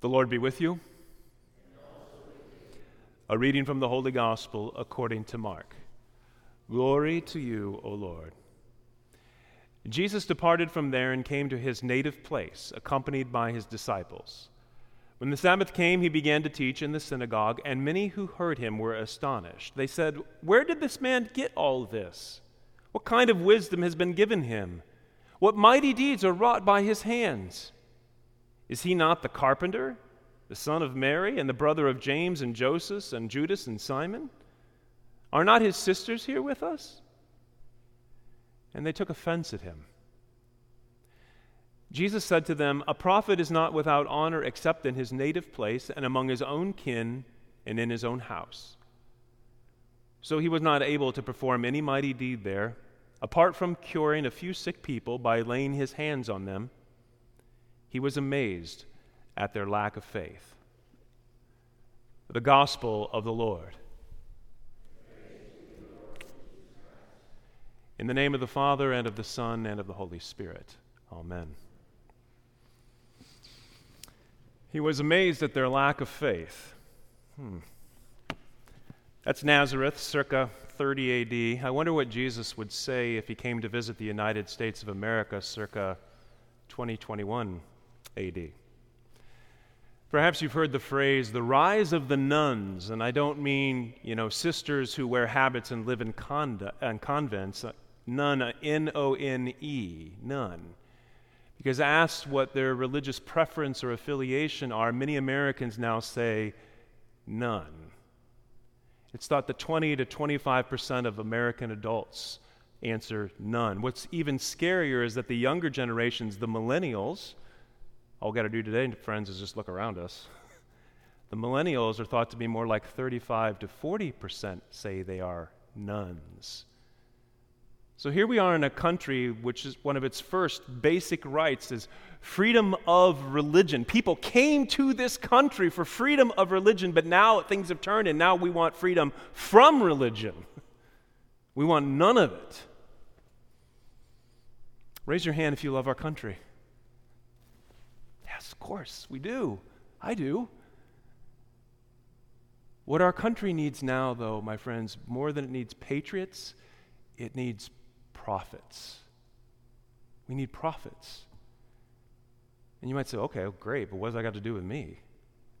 The Lord be with you. A reading from the Holy Gospel according to Mark. Glory to you, O Lord. Jesus departed from there and came to his native place, accompanied by his disciples. When the Sabbath came, he began to teach in the synagogue, and many who heard him were astonished. They said, Where did this man get all this? What kind of wisdom has been given him? What mighty deeds are wrought by his hands? Is he not the carpenter, the son of Mary, and the brother of James and Joseph and Judas and Simon? Are not his sisters here with us? And they took offense at him. Jesus said to them, A prophet is not without honor except in his native place and among his own kin and in his own house. So he was not able to perform any mighty deed there, apart from curing a few sick people by laying his hands on them. He was amazed at their lack of faith. The Gospel of the Lord. In the name of the Father, and of the Son, and of the Holy Spirit. Amen. He was amazed at their lack of faith. Hmm. That's Nazareth, circa 30 AD. I wonder what Jesus would say if he came to visit the United States of America, circa 2021 AD. Perhaps you've heard the phrase, the rise of the nones, and I don't mean, you know, sisters who wear habits and live in, conda- in convents. Uh, none, uh, N O N E, none. Because asked what their religious preference or affiliation are, many Americans now say none. It's thought that 20 to 25% of American adults answer none. What's even scarier is that the younger generations, the millennials, all we got to do today, friends, is just look around us. The millennials are thought to be more like 35 to 40% say they are nones. So here we are in a country which is one of its first basic rights is freedom of religion. People came to this country for freedom of religion, but now things have turned and now we want freedom from religion. We want none of it. Raise your hand if you love our country. Yes, of course, we do. I do. What our country needs now, though, my friends, more than it needs patriots, it needs prophets. We need prophets. And you might say, okay, great, but what does that got to do with me?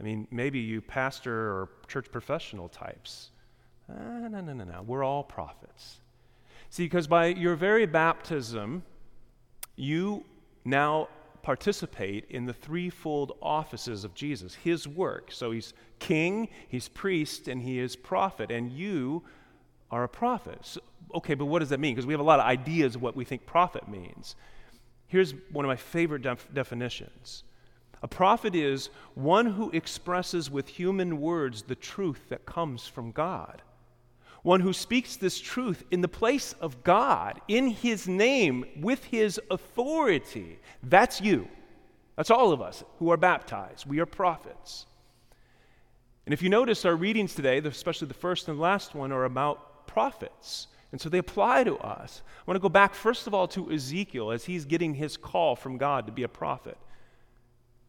I mean, maybe you pastor or church professional types. Uh, no, no, no, no. We're all prophets. See, because by your very baptism, you now participate in the threefold offices of Jesus, his work. So he's king, he's priest, and he is prophet. And you are a prophet. So, okay, but what does that mean? Because we have a lot of ideas of what we think prophet means. Here's one of my favorite def- definitions a prophet is one who expresses with human words the truth that comes from God. One who speaks this truth in the place of God, in his name, with his authority. That's you. That's all of us who are baptized. We are prophets. And if you notice, our readings today, especially the first and last one, are about prophets. And so they apply to us. I want to go back, first of all, to Ezekiel as he's getting his call from God to be a prophet.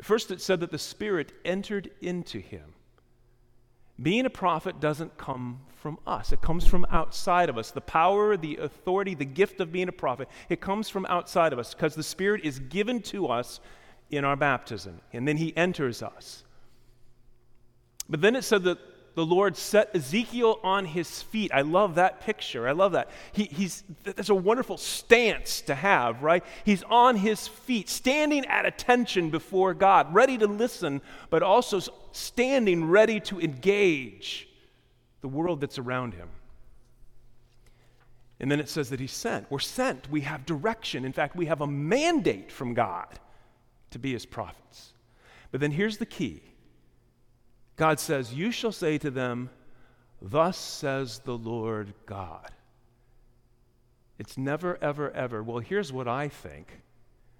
First, it said that the Spirit entered into him. Being a prophet doesn't come from us, it comes from outside of us. The power, the authority, the gift of being a prophet, it comes from outside of us because the Spirit is given to us in our baptism, and then he enters us. But then it said that the Lord set Ezekiel on his feet. I love that picture. I love that. He, he's, that's a wonderful stance to have, right? He's on his feet, standing at attention before God, ready to listen, but also standing ready to engage the world that's around him. And then it says that he's sent. We're sent. We have direction. In fact, we have a mandate from God to be his prophets. But then here's the key God says, You shall say to them, Thus says the Lord God. It's never, ever, ever. Well, here's what I think.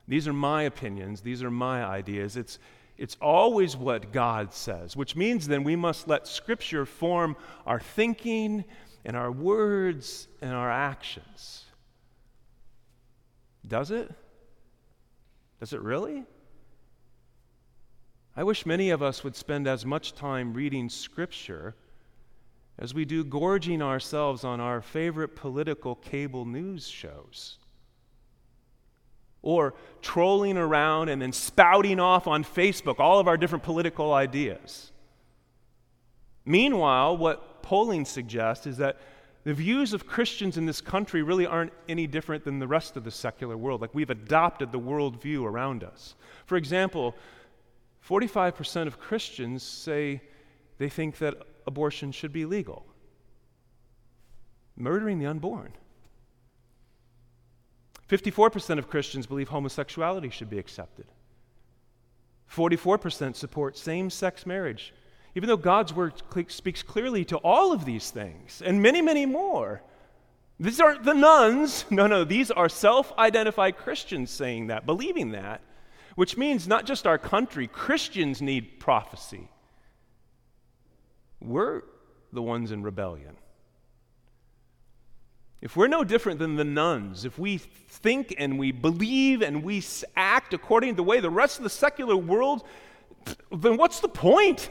These are my opinions, these are my ideas. It's, it's always what God says, which means then we must let Scripture form our thinking and our words and our actions. Does it? Does it really? I wish many of us would spend as much time reading Scripture as we do gorging ourselves on our favorite political cable news shows. Or trolling around and then spouting off on Facebook all of our different political ideas. Meanwhile, what polling suggests is that the views of Christians in this country really aren't any different than the rest of the secular world. Like we've adopted the worldview around us. For example, 45% of Christians say they think that abortion should be legal, murdering the unborn. 54% of Christians believe homosexuality should be accepted. 44% support same sex marriage even though God's word speaks clearly to all of these things and many, many more. These aren't the nones. No, no, these are self identified Christians saying that, believing that, which means not just our country, Christians need prophecy. We're the ones in rebellion. If we're no different than the nones, if we think and we believe and we act according to the way the rest of the secular world, then what's the point?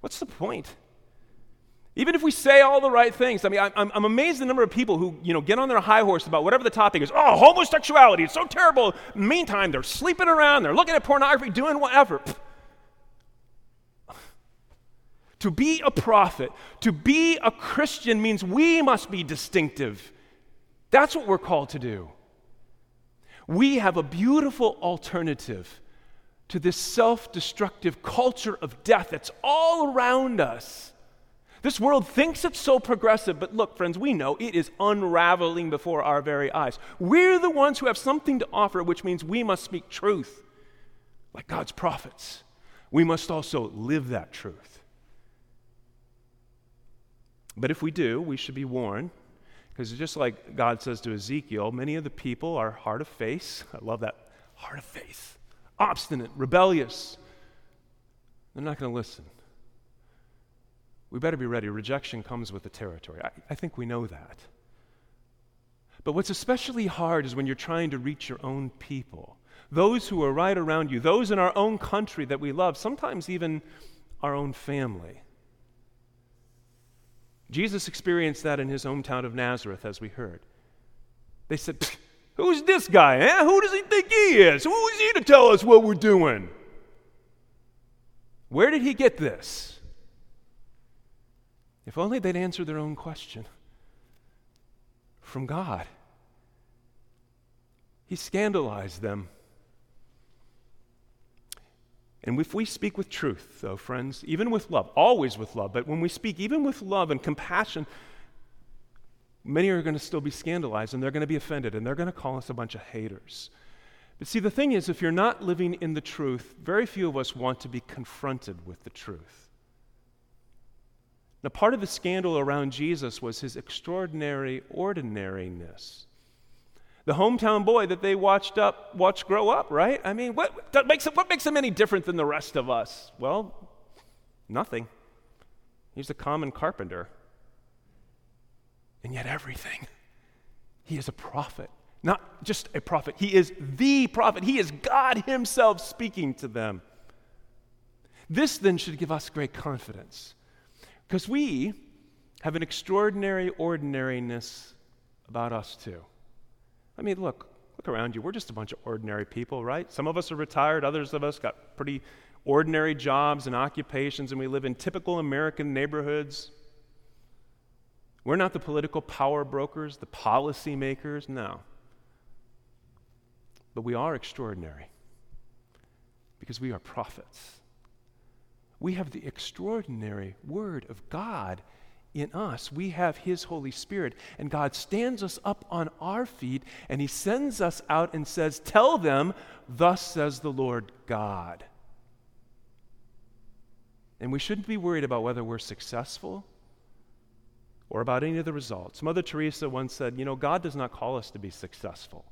What's the point? Even if we say all the right things, I mean, I'm, I'm amazed the number of people who, you know, get on their high horse about whatever the topic is. Oh, homosexuality, it's so terrible. Meantime, they're sleeping around, they're looking at pornography, doing whatever. to be a prophet, to be a Christian means we must be distinctive. That's what we're called to do. We have a beautiful alternative to this self destructive culture of death that's all around us. This world thinks it's so progressive, but look, friends, we know it is unraveling before our very eyes. We're the ones who have something to offer, which means we must speak truth like God's prophets. We must also live that truth. But if we do, we should be warned, because just like God says to Ezekiel, many of the people are hard of face. I love that hard of face obstinate, rebellious. They're not going to listen. We better be ready. Rejection comes with the territory. I, I, think we know that. But what's especially hard is when you're trying to reach your own people, those who are right around you, those in our own country that we love, sometimes even our own family. Jesus experienced that in his hometown of Nazareth, as we heard. They said, Who's this guy, eh? Who does he think he is? Who is he to tell us what we're doing? Where did he get this? If only they'd answer their own question from God. He scandalized them. And if we speak with truth, though, friends, even with love, always with love, but when we speak even with love and compassion, many are going to still be scandalized and they're going to be offended and they're going to call us a bunch of haters. But see, the thing is, if you're not living in the truth, very few of us want to be confronted with the truth. Now, part of the scandal around Jesus was his extraordinary ordinariness. The hometown boy that they watched up, watched grow up, right? I mean, what, makes him, what makes him any different than the rest of us? Well, nothing. He's a common carpenter and yet everything. He is a prophet. Not just a prophet, he is the prophet. He is God Himself speaking to them. This then should give us great confidence because we have an extraordinary ordinariness about us too. I mean, look, look around you. We're just a bunch of ordinary people, right? Some of us are retired, others of us got pretty ordinary jobs and occupations, and we live in typical American neighborhoods. We're not the political power brokers, the policy makers, no. But we are extraordinary because we are prophets. We have the extraordinary Word of God in us. We have His Holy Spirit, and God stands us up on our feet and He sends us out and says, Tell them, Thus says the Lord God. And we shouldn't be worried about whether we're successful or about any of the results. Mother Teresa once said, You know, God does not call us to be successful,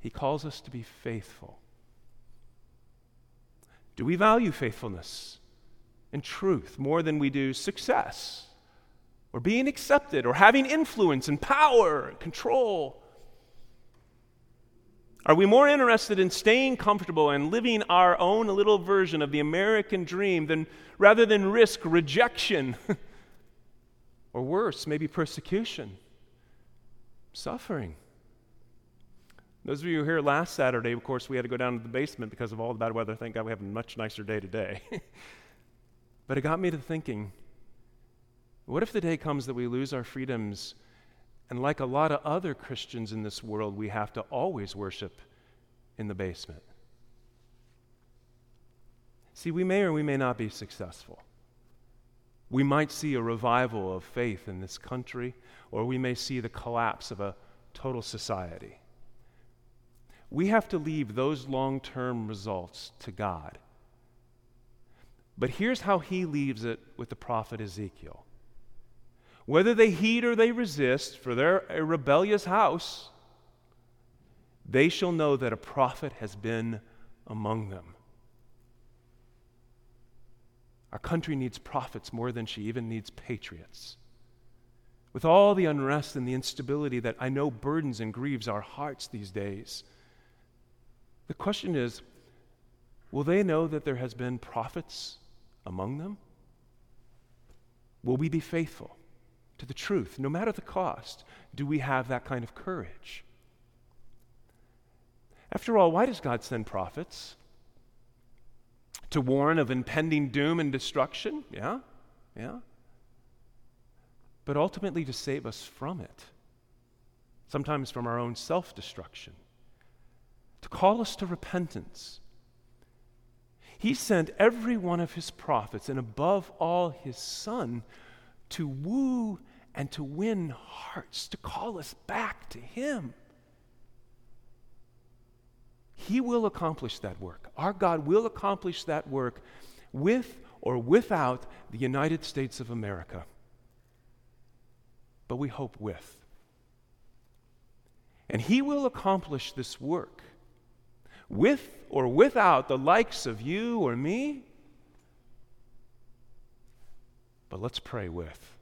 He calls us to be faithful. Do we value faithfulness and truth more than we do success or being accepted or having influence and power and control? Are we more interested in staying comfortable and living our own little version of the American dream than rather than risk rejection or worse, maybe persecution, suffering? Those of you who were here last Saturday, of course, we had to go down to the basement because of all the bad weather. Thank God we have a much nicer day today. but it got me to thinking what if the day comes that we lose our freedoms and like a lot of other Christians in this world, we have to always worship in the basement. See, we may or we may not be successful. We might see a revival of faith in this country, or we may see the collapse of a total society. We have to leave those long term results to God. But here's how he leaves it with the prophet Ezekiel whether they heed or they resist, for they're a rebellious house, they shall know that a prophet has been among them. Our country needs prophets more than she even needs patriots. With all the unrest and the instability that I know burdens and grieves our hearts these days, the question is will they know that there has been prophets among them? Will we be faithful? to the truth, no matter the cost, do we have that kind of courage? After all, why does God send prophets? To warn of impending doom and destruction? Yeah, yeah. But ultimately to save us from it, sometimes from our own self destruction, to call us to repentance. He sent every one of his prophets, and above all, his son, to woo and to win hearts, to call us back to Him. He will accomplish that work. Our God will accomplish that work with or without the United States of America. But we hope with. And He will accomplish this work with or without the likes of you or me. But let's pray with.